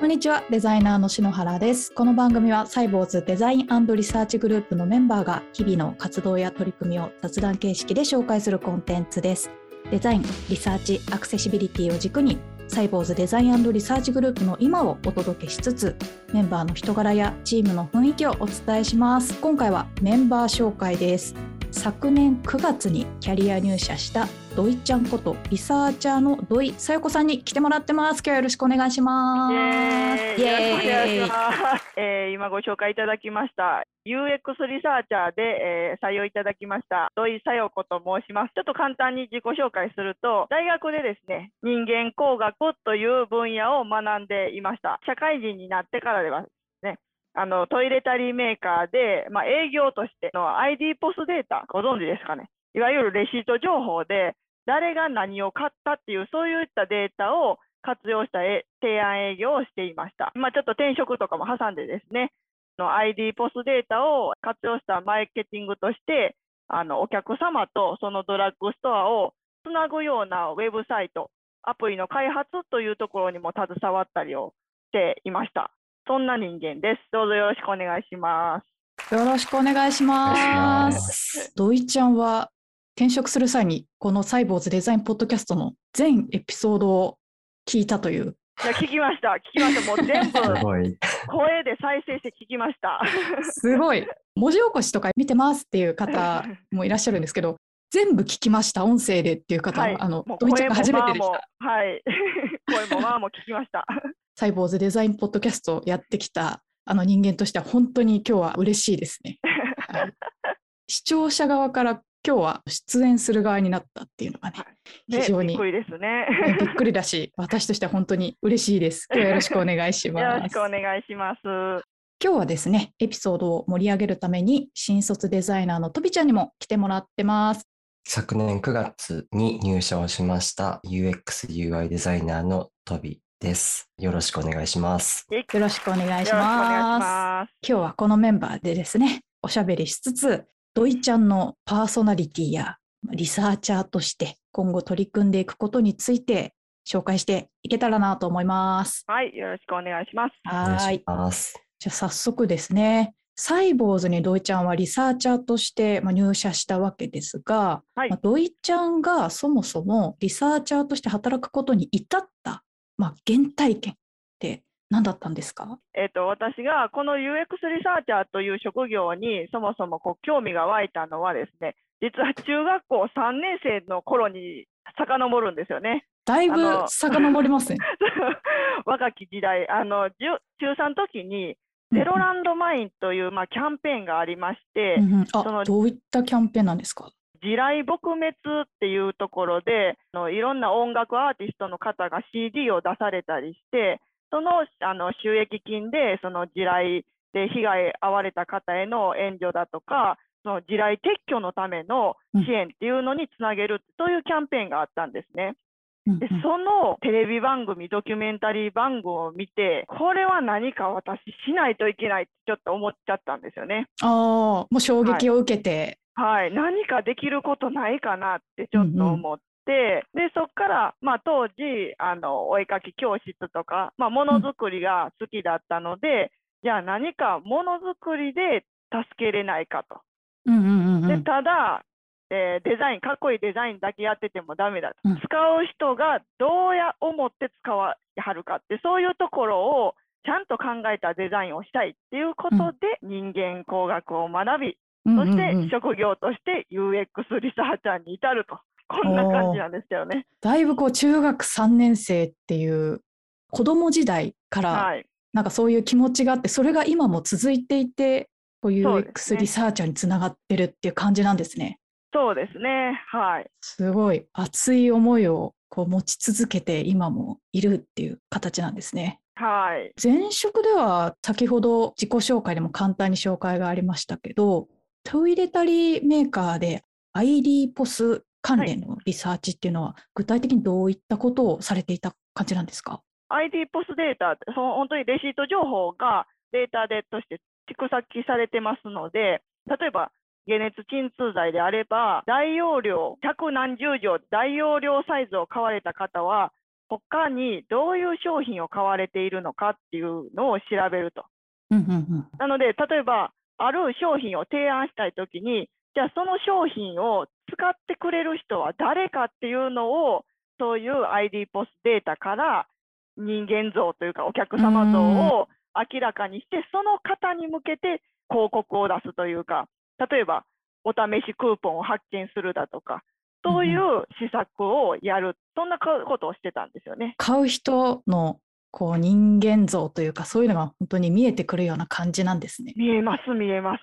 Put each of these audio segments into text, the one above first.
こんにちは。デザイナーの篠原です。この番組はサイボウズデザインリサーチグループのメンバーが日々の活動や取り組みを雑談形式で紹介するコンテンツです。デザインリサーチアクセシビリティを軸にサイボウズデザインリサーチグループの今をお届けしつつメンバーの人柄やチームの雰囲気をお伝えします。今回はメンバー紹介です。昨年9月にキャリア入社した土井ちゃんことリサーチャーの土井さよ子さんに来てもらってます。今日はよろしくお願いします。イエーイ。イエーイえー、今ご紹介いただきました UX リサーチャーで、えー、採用いただきました土井さよ子と申します。ちょっと簡単に自己紹介すると、大学でですね、人間工学という分野を学んでいました。社会人になってからではあのトイレタリーメーカーで、まあ、営業としての ID ポスデータ、ご存知ですかね？いわゆるレシート情報で、誰が何を買ったっていう、そういったデータを活用した提案営業をしていました。まあ、ちょっと転職とかも挟んでですね、の ID ポスデータを活用したマーケティングとして、あのお客様とそのドラッグストアをつなぐようなウェブサイト、アプリの開発というところにも携わったりをしていました。そんな人間です。どうぞよろしくお願いします。よろしくお願いします。土井ちゃんは転職する際にこのサイボーズデザインポッドキャストの全エピソードを聞いたという。いや聞きました、聞きました、もう全部声で再生して聞きました。すごい、文字起こしとか見てますっていう方もいらっしゃるんですけど、全部聞きました、音声でっていう方、はい、あの土井ちゃんが初めてでした。はい、声もまあも聞きました。サイボーズデザインポッドキャストをやってきたあの人間としては本当に今日は嬉しいですね。視聴者側から今日は出演する側になったっていうのがね、非常にびっくりですね。びっくりだし、私としては本当に嬉しいです。今日はよろしくお願いします。よろしくお願いします。今日はですね、エピソードを盛り上げるために、新卒デザイナーのとびちゃんにも来てもらってます。昨年9月に入社をしました UX/UI デザイナーのとびです。よろしくお願いします。よろしくお願いします。今日はこのメンバーでですね、おしゃべりしつつ、土井ちゃんのパーソナリティやリサーチャーとして今後取り組んでいくことについて紹介していけたらなと思います。はい、よろしくお願いします。はい。じゃあ早速ですね、サイボーズに土井ちゃんはリサーチャーとして入社したわけですが、はい、まあ、土井ちゃんがそもそもリサーチャーとして働くことに至ったまあ、原体験って何だったんですか、えーと、私がこの UX リサーチャーという職業にそもそもこう興味が湧いたのはですね実は中学校3年生の頃に遡るんですよね。だいぶ遡りますね。若き時代あの中3の時にゼロランドマインという、まあ、キャンペーンがありまして、うんうん、そのどういったキャンペーンなんですか？地雷撲滅っていうところでのいろんな音楽アーティストの方が CD を出されたりしてそのあの収益金でその地雷で被害遭われた方への援助だとかその地雷撤去のための支援っていうのにつなげるというキャンペーンがあったんですね。でそのテレビ番組、ドキュメンタリー番組を見て、これは何か私しないといけないってちょっと思っちゃったんですよね。ああ、もう衝撃を受けて、はい、何かできることないかなってちょっと思っでそこから、まあ、当時あのお絵かき教室とか、まあ、ものづくりが好きだったので、うん、じゃあ何かものづくりで助けれないかと。うんうんうん、でただ、えー、デザインかっこいいデザインだけやっててもダメだと、うん、使う人がどうや思って使わはるかってそういうところをちゃんと考えたデザインをしたいっていうことで、人間工学を学びそして職業として UX リサーチャーに至ると、こんな感じなんですよね。だいぶこう中学3年生っていう子供時代から、なんかそういう気持ちがあって、それが今も続いていて、こう UX リサーチャーにつながってるっていう感じなんですね。そうですね。はい。すごい熱い思いをこう持ち続けて今もいるっていう形なんですね。はい。前職では先ほど自己紹介でも簡単に紹介がありましたけど、トイレタリーメーカーで ID ポス関連のリサーチっていうのは、具体的にどういったことをされていた感じなんですか？ID ポスデータ、その本当にレシート情報がデータでとして蓄積されてますので、例えば解熱鎮痛剤であれば、大容量、百何十錠、大容量サイズを買われた方は、他にどういう商品を買われているのかっていうのを調べると。なので、例えば、ある商品を提案したいときに、じゃあその商品を使ってくれる人は誰かっていうのを、そういう ID ポスデータから人間像というかお客様像を明らかにして、その方に向けて広告を出すというか、例えばお試しクーポンを発見するだとか、そういう施策をやる、そんなことをしてたんですよね。買う人のこう人間像というかそういうのが本当に見えてくるような感じなんですね。見えます、見えます。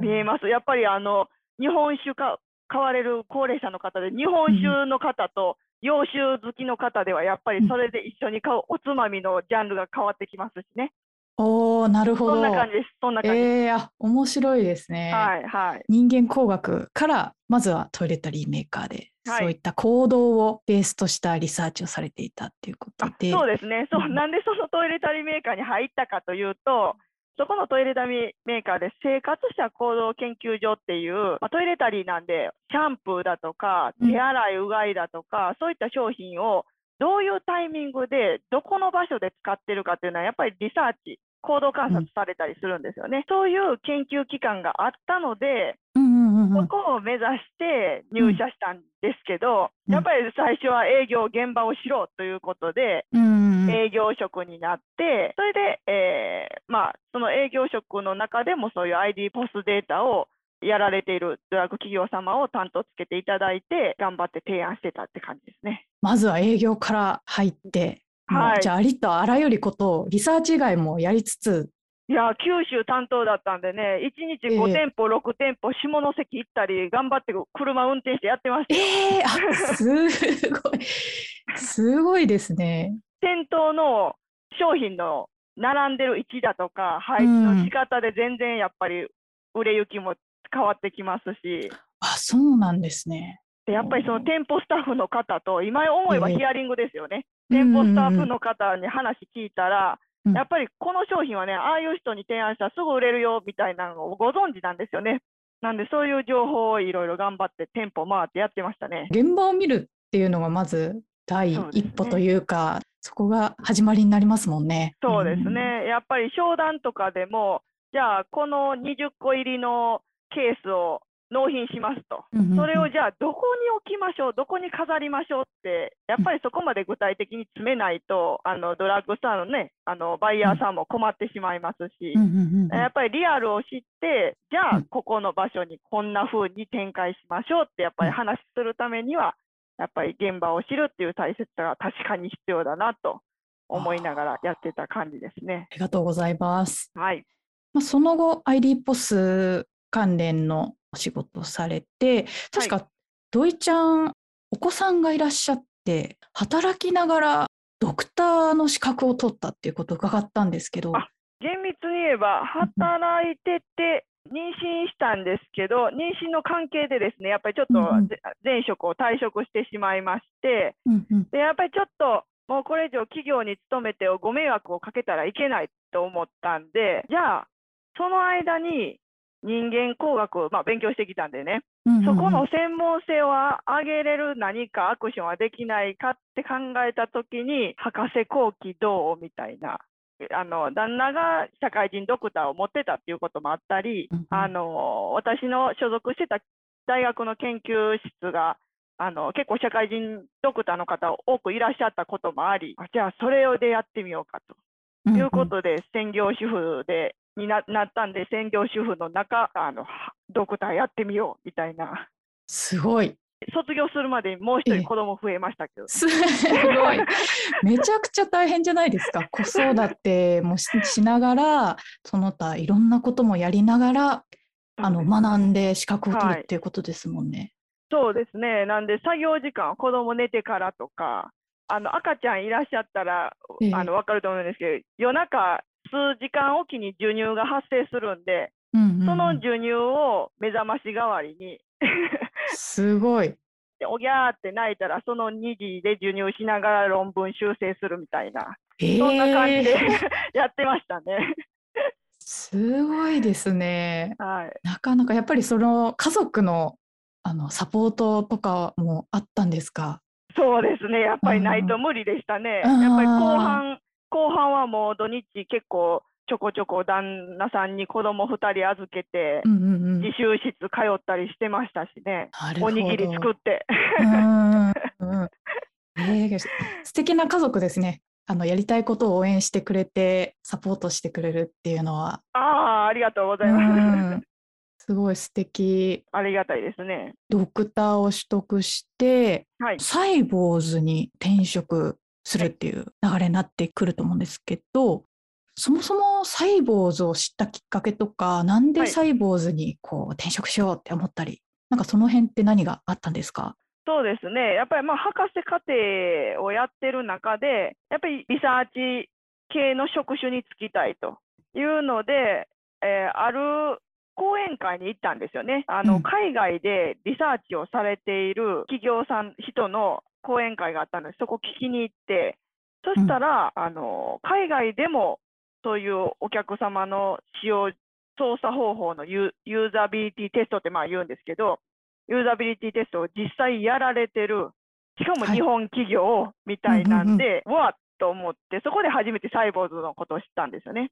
見えます。やっぱりあの日本酒か買われる高齢者の方で、日本酒の方と洋酒好きの方では、やっぱりそれで一緒に買うおつまみのジャンルが変わってきますしね。おお、なるほど。そんな感じです。そんな感じ。えー、あ、面白いですね。はいはい。人間工学からまずはトイレタリーメーカーで、はいそういった行動をベースとしたリサーチをされていたっていうことあで。そうですね。そうう、んなんでそのトイレタリーメーカーに入ったかというと、そこのトイレタリーメーカーで生活者行動研究所っていう、まあ、トイレタリーなんで、シャンプーだとか、うん。手洗い、うがいだとか、そういった商品をどういうタイミングで、どこの場所で使ってるかっていうのは、やっぱりリサーチ、行動観察されたりするんですよね。そういう研究機関があったので、うんそこを目指して入社したんですけど、うん。やっぱり最初は営業、現場をしろということで、営業職になって、それで、えーまあ、その営業職の中でもそういう ID ポスデータをやられているドラッグ企業様を担当つけていただいて、頑張って提案してたって感じですね。まずは営業から入って、はい。じゃあありとあらゆることをリサーチ以外もやりつつ、いや、九州担当だったんでね、1日5ええ店舗、6店舗、下関行ったり、頑張って車運転してやってましたよ。えー、あすごい、すごいですね。店頭の商品の並んでる位置だとか、配置の仕方で全然やっぱり売れ行きも変わってきますし、あ、そうなんですね。でやっぱりその店舗スタッフの方と、今思えばええヒアリングですよね。うん店舗スタッフの方に話聞いたら、うんやっぱりこの商品はね、ああいう人に提案したらすぐ売れるよみたいなのをご存知なんですよね。なんでそういう情報をいろいろ頑張って店舗回ってやってましたね。現場を見るっていうのがまず第一歩というか、そこが始まりになりますもんね。そうですね、やっぱり商談とかでも、じゃあ、この20個入りのケースを納品しますと、それをじゃあ、どこに置きましょう、どこに飾りましょうって、やっぱりそこまで具体的に詰めないと、あのドラッグストアのね、あのバイヤーさんも困ってしまいますしやっぱりリアルを知って、じゃあうん、ここの場所にこんな風に展開しましょうって、やっぱり話するためには、やっぱり現場を知るっていう大切さが確かに必要だなと思いながらやってた感じですね。ありがとうございます。はい。まあ、その後、ID ポス関連のお仕事をされて、確か、土井ちゃん、お子さんがいらっしゃって、働きながらドクターの資格を取ったっていうことを伺ったんですけど、あ厳密に言えば、働いてて、妊娠したんですけど、妊娠の関係でですね、やっぱりちょっと前職を退職してしまいまして、うんうん。でやっぱりちょっと、もうこれ以上企業に勤めてご迷惑をかけたらいけないと思ったんで、じゃあ、その間に人間工学を、まあ、勉強してきたんでね、うんうんうん。そこの専門性を上げれる何かアクションはできないかって考えたときに、博士後期どうみたいな。あの旦那が社会人ドクターを持ってたっていうこともあったり、うんうん。あの私の所属してた大学の研究室があの結構社会人ドクターの方多くいらっしゃったこともあり、あじゃあそれをでやってみようかと。うんうん。いうことで、専業主婦でにななったんで、専業主婦の中あの、ドクターやってみようみたいな。すごい。卒業するまでにもう一ええ人子供増えましたけど、すごい。めちゃくちゃ大変じゃないですか。子育てもししながら、その他いろんなこともやりながら、あの学んで資格を取るっていうことですもんね。そうですね、なんで作業時間、子供寝てからとか、あの赤ちゃんいらっしゃったら、ええあの分かると思うんですけど、夜中、数時間おきに授乳が発生するんで、うんうんうんその授乳を目覚まし代わりに、すごい。でおぎゃーって泣いたら、その2時で授乳しながら論文修正するみたいな、えそんな感じでー やってましたね。すごいですね。はいなかなかやっぱりその家族のあのサポートとかもあったんですか？そうですね、やっぱりないと無理でしたね。うんやっぱり後半、後半はもう土日結構ちょこちょこ旦那さんに子供2人預けてう、んうんうん。自習室通ったりしてましたしね。なるほどおにぎり作って。うんうんえー素敵な家族ですね。あのやりたいことを応援してくれてサポートしてくれるっていうのは、ああ、ありがとうございまうんす。すごい素敵。ありがたいですね。ドクターを取得してはい。サイボーズに転職するっていう流れになってくると思うんですけど、そもそもサイボーズを知ったきっかけとか、なんではいサイボーズにこう転職しようって思ったり、なんかその辺って何があったんですか？そうですね。やっぱりまあ博士課程をやってる中で、やっぱりリサーチ系の職種に就きたいというので、えーある講演会に行ったんですよね。あの、うん海外でリサーチをされている企業さん、人の講演会があったので、そこ聞きに行って、そしたら、あの、海外でもそういうお客様の使用操作方法のユユーザビリティテストってまあ言うんですけど、ユーザビリティテストを実際やられてる、しかもはい。日本企業みたいなんうんで、わっと思って、そこで初めてサイボーズのことを知ったんですよね。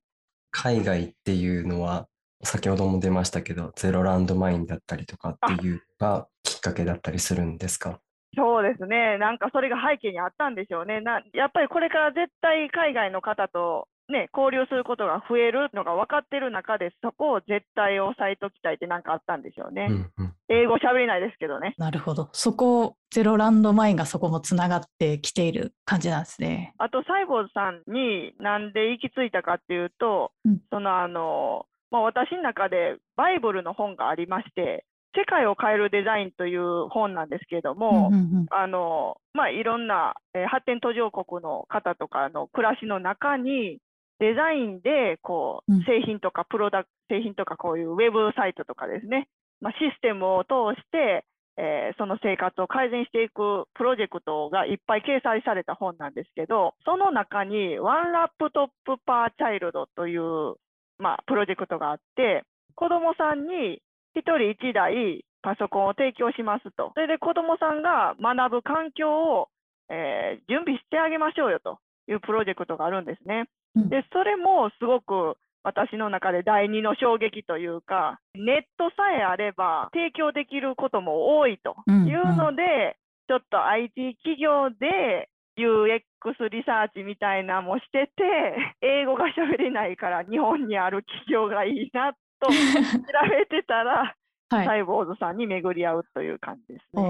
海外っていうのは、先ほども出ましたけど、ゼロランドマインだったりとかっていうのがきっかけだったりするんですか？そうですね、なんかそれが背景にあったんでしょうね。なやっぱりこれから絶対海外の方と、ね、交流することが増えるのが分かってる中で、そこを絶対押さえときたいってなんかあったんでしょうね。うんうん。英語喋れないですけどね。なるほど。そこ、ゼロランドマインがそこもつながってきている感じなんですね。あと、サイボーズさんになんで行き着いたかっていうと、うんそのあの、まあ、私の中でバイブルの本がありまして、世界を変えるデザインという本なんですけれども、うんうんうん。あのまあ、いろんな、えー発展途上国の方とかの暮らしの中に、デザインでこうん。う製品とかプロダク製品とかこういうウェブサイトとかですね、まあ、システムを通して、えーその生活を改善していくプロジェクトがいっぱい掲載された本なんですけど、その中に One Laptop per Child という、まあ、プロジェクトがあって、子どもさんに1人1台パソコンを提供しますと。それで子どもさんが学ぶ環境を、えー準備してあげましょうよというプロジェクトがあるんですね。うんで、それもすごく私の中で第二の衝撃というか、ネットさえあれば提供できることも多いとうんいうので、ちょっと IT 企業で UX リサーチみたいなのもしてて、英語が喋れないから日本にある企業がいいなと調べてたら、はい。サイボーズさんに巡り合うという感じですね。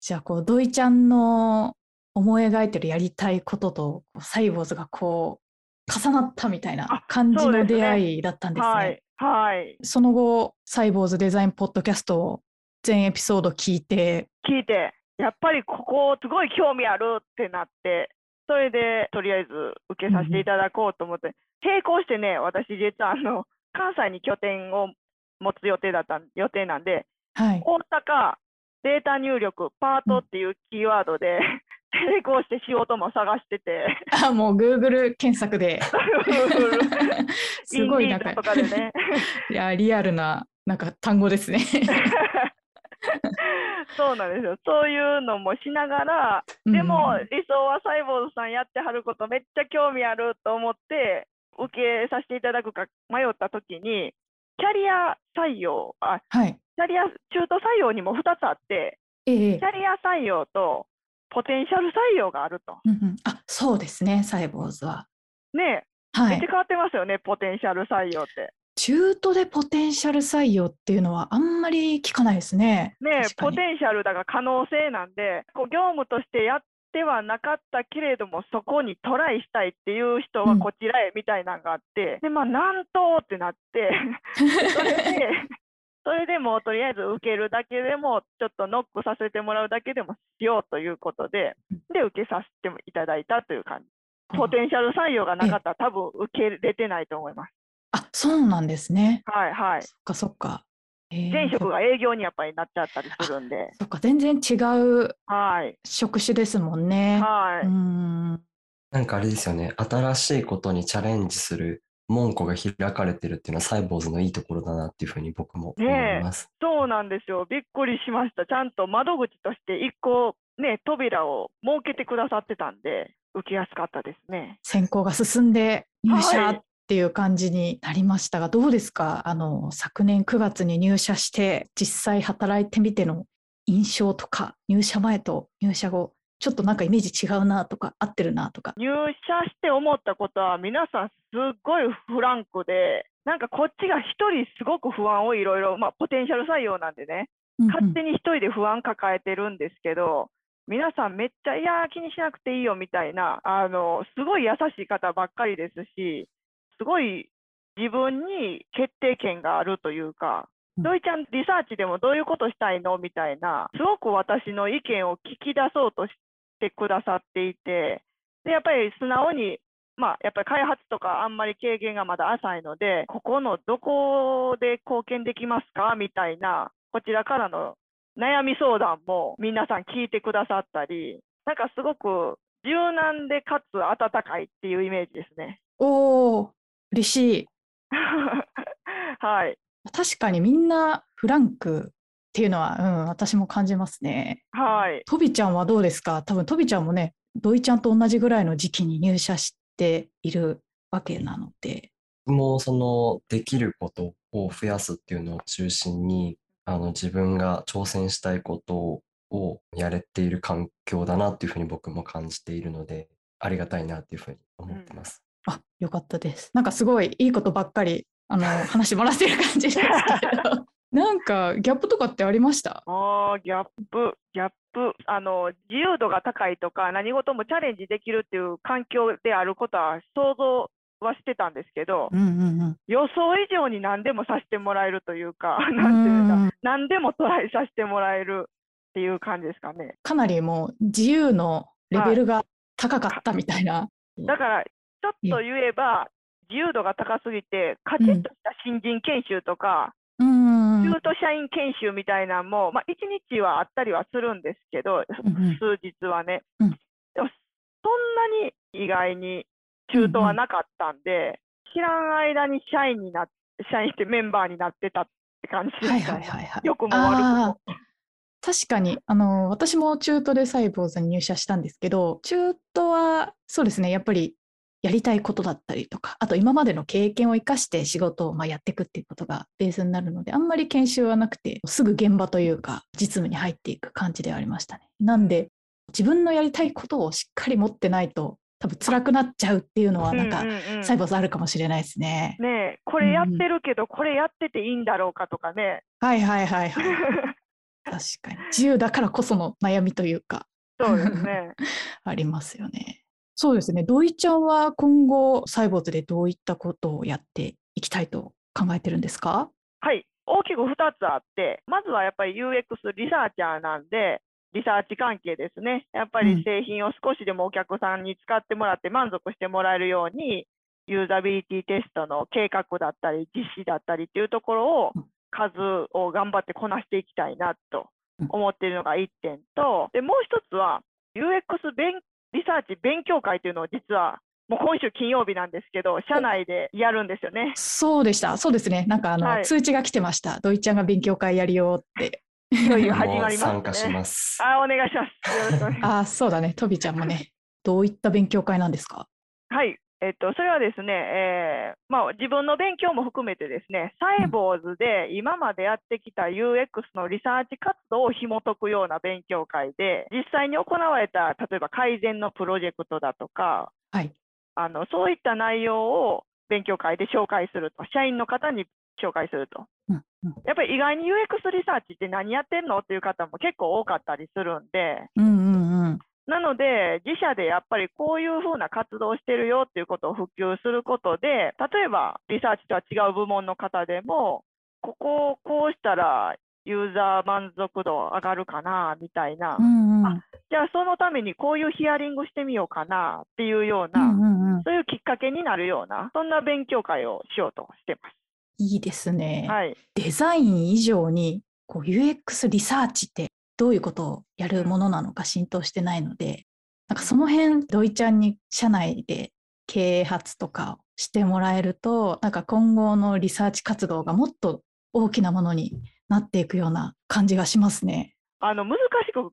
じゃあこう土井ちゃんの思い描いてるやりたいこととサイボーズがこう重なったみたいなあ感じの出会いだったんですね。はい、はい、その後サイボーズデザインポッドキャストを全エピソード聞いて、聞いて、やっぱりここすごい興味あるってなって、それでとりあえず受けさせていただこうと思って、並行してね、私実はあの関西に拠点を持つ予定だった予定なんで、はい、大阪データ入力パートっていうキーワードで、並行して仕事も探してて、あもう Google 検索で すごいなんかとかでね。いやリアルななんか単語ですね。そうなんですよ。そういうのもしながら、でもうん理想はサイボーズさんやってはることめっちゃ興味あると思って受けさせていただくか迷った時にキャリア採用あはい、キャリア中途採用にも2つあってええキャリア採用とポテンシャル採用があると。うんうんあそうですねサイボーズは。ねはいめっちゃ、変わってますよね、ポテンシャル採用って。中途でポテンシャル採用っていうのはあんまり聞かないですね。ね確かにポテンシャルだから可能性なんで、こう業務としてやってはなかったけれども、そこにトライしたいっていう人うんはこちらへみたいなのがあって、で、まあ、なんとってなって、それで、それでもうとりあえず受けるだけでも、ちょっとノックさせてもらうだけでもしようということで、で、受けさせていただいたという感じ。ポテンシャル採用がなかったら、多分受けれてないと思います。あそうなんですね。はいはい。そっかそっか。えー前職が営業にやっぱりなっちゃったりするんで、そっか全然違うはい。職種ですもんね。はい。うーんなんかあれですよね、新しいことにチャレンジする門戸が開かれてるっていうのはサイボーズのいいところだなっていうふうに僕も思います。そうなんですよ。びっくりしました。ちゃんと窓口として一個ね、扉を設けてくださってたんで、受けやすかったですね。選考が進んで入は社いっていう感じになりましたが、どうですか？あの昨年9月に入社して実際働いてみての印象とか入社前と入社後ちょっとなんかイメージ違うなとか合ってるなとか。入社して思ったことは、皆さんすっごいフランクで、なんかこっちが一人すごく不安をいろいろ、まあ、ポテンシャル採用なんでね、勝手に一人で不安抱えてるんですけど、皆さんめっちゃ、いやー、気にしなくていいよみたいな、あの、すごい優しい方ばっかりですし、すごい自分に決定権があるというか、うん土井ちゃん、リサーチでもどういうことしたいの？みたいな、すごく私の意見を聞き出そうとしてくださっていて、で、やっぱり素直に、まあ、やっぱり開発とかあんまり経験がまだ浅いので、ここのどこで貢献できますか？みたいな、こちらからの悩み相談も皆さん聞いてくださったり、なんかすごく柔軟でかつ温かいっていうイメージですね。おー嬉しい。はい。確かにみんなフランクっていうのは、うん、私も感じますね。はい。とびちゃんはどうですか？多分とびちゃんもね、土井ちゃんと同じぐらいの時期に入社しているわけなので。もうそのできることを増やすっていうのを中心にあの自分が挑戦したいことをやれている環境だなっていうふうに僕も感じているのでありがたいなっていうふうに思ってます。あ、よかったです。なんかすごいいいことばっかりあの 話もらってる感じですけど。なんかギャップとかってありました？あーギャップ、ギャップ、あの自由度が高いとか、何事もチャレンジできるっていう環境であることは想像はしてたんですけど、うんうんうん。予想以上に何でもさせてもらえるというか、なんていうんだ、うん何でもトライさせてもらえるっていう感じですかね。かなりもう自由のレベルが高かったみたいな。だから、ちょっと言えば、自由度が高すぎて、カチッとした新人研修とか、中途社員研修みたいなのも、まあ、1日はあったりはするんですけど、うん数日はね。うんでも、そんなに意外に中途はなかったんで、知らん間に社員になっ社員ってメンバーになってたって感じではいしたね。はいはいはい。良くも悪くあも。確かにあの私も中途でサイボーズに入社したんですけど中途はそうですねやっぱりやりたいことだったりとかあと今までの経験を生かして仕事をまあやっていくっていうことがベースになるのであんまり研修はなくてすぐ現場というか実務に入っていく感じではありましたね。なんで自分のやりたいことをしっかり持ってないと多分辛くなっちゃうっていうのはなんかうんうんうんサイボーズあるかもしれないですね。ねえ、これやってるけど、これやってていいんだろうかとかね。はいはいはいはい。確かに自由だからこその悩みというかそうですね。ありますよね。そうですね。土井ちゃんは今後サイボーズでどういったことをやっていきたいと考えてるんですか？はい、大きく2つあって、まずはやっぱり UX リサーチャーなんで、リサーチ関係ですね。やっぱうん。り製品を少しでもお客さんに使ってもらって満足してもらえるように、ユーザビリティテストの計画だったり、実施だったりっていうところをうん、数を頑張ってこなしていきたいなとうん。思っているのが1点と、でもう一つは、UX 勉リサーチ勉強会というのを実は、もう今週金曜日なんですけど、社内でやるんですよね。そうでした。そうですね。なんかあの、はい通知が来てました。土井ちゃんが勉強会やるよって。いよいよ始まりますね。参加します。あ、お願いします。よろしくお願いします。あ、そうだね。とびちゃんもね。どういった勉強会なんですか？はい。えっと、それはですね、えーまあ、自分の勉強も含めてですね、サイボーズで今までやってきた UX のリサーチ活動を紐解くような勉強会で、実際に行われた、例えば改善のプロジェクトだとか、はい。あのそういった内容を勉強会で紹介すると、社員の方に紹介すると。うんうんやっぱり意外に UX リサーチって何やってんのっていう方も結構多かったりするんで、うん。なので、自社でやっぱりこういうふうな活動をしてるよっていうことを普及することで、例えばリサーチとは違う部門の方でも、ここをこうしたらユーザー満足度上がるかなみたいな、うんうん。あじゃあそのためにこういうヒアリングしてみようかなっていうよううな、んうんうん。そういうきっかけになるような、そんな勉強会をしようとしてまいいですね。す。はい。デザイン以上にこう UX リサーチってどういうことをやるものなのか浸透してないので、なんかその辺土井ちゃんに社内で啓発とかをしてもらえるとなんか今後のリサーチ活動がもっと大きなものになっていくような感じがしますね。あの難しく考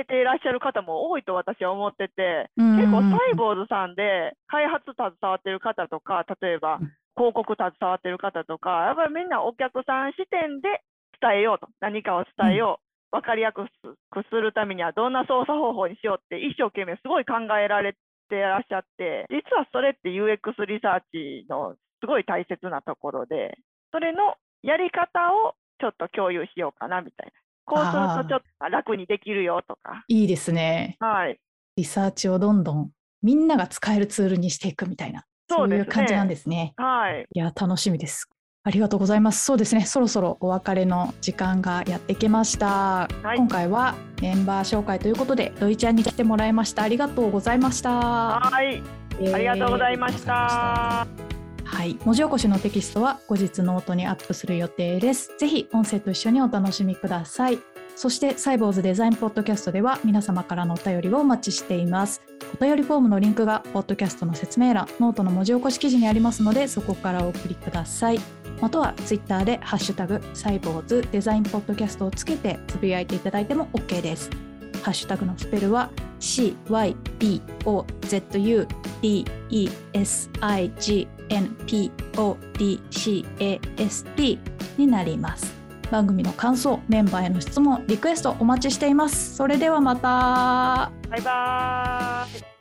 えていらっしゃる方も多いと私は思ってて、結構サイボーズさんで開発携わってる方とか、例えば広告携わってる方とか、やっぱりみんなお客さん視点で伝えようと、何かを伝えよう、分かりやすくするためにはどんな操作方法にしようって一生懸命すごい考えられてらっしゃって、実はそれって UX リサーチのすごい大切なところで、それのやり方をちょっと共有しようかなみたいな。こうするとちょっと楽にできるよとか。いいですね。はい。リサーチをどんどんみんなが使えるツールにしていくみたいな。そういう感じなんですね。はい。いや、楽しみです。ありがとうございます。そうですね。そろそろお別れの時間がやってきました。はい、今回はメンバー紹介ということで、土井ちゃんに来てもらいました。ありがとうございました。はい。えー、ありがとうございました。はい、文字起こしのテキストは後日ノートにアップする予定です。ぜひ音声と一緒にお楽しみください。そしてサイボウズデザインポッドキャストでは皆様からのお便りをお待ちしています。お便りフォームのリンクがポッドキャストの説明欄、ノートの文字起こし記事にありますのでそこからお送りください。またはツイッターでハッシュタグサイボウズデザインポッドキャストをつけてつぶやいていただいても OK です。ハッシュタグのスペルは CYBOZUDESIGNPODCAST になります。番組の感想、メンバーへの質問、リクエストお待ちしています。それではまた。バイバーイ。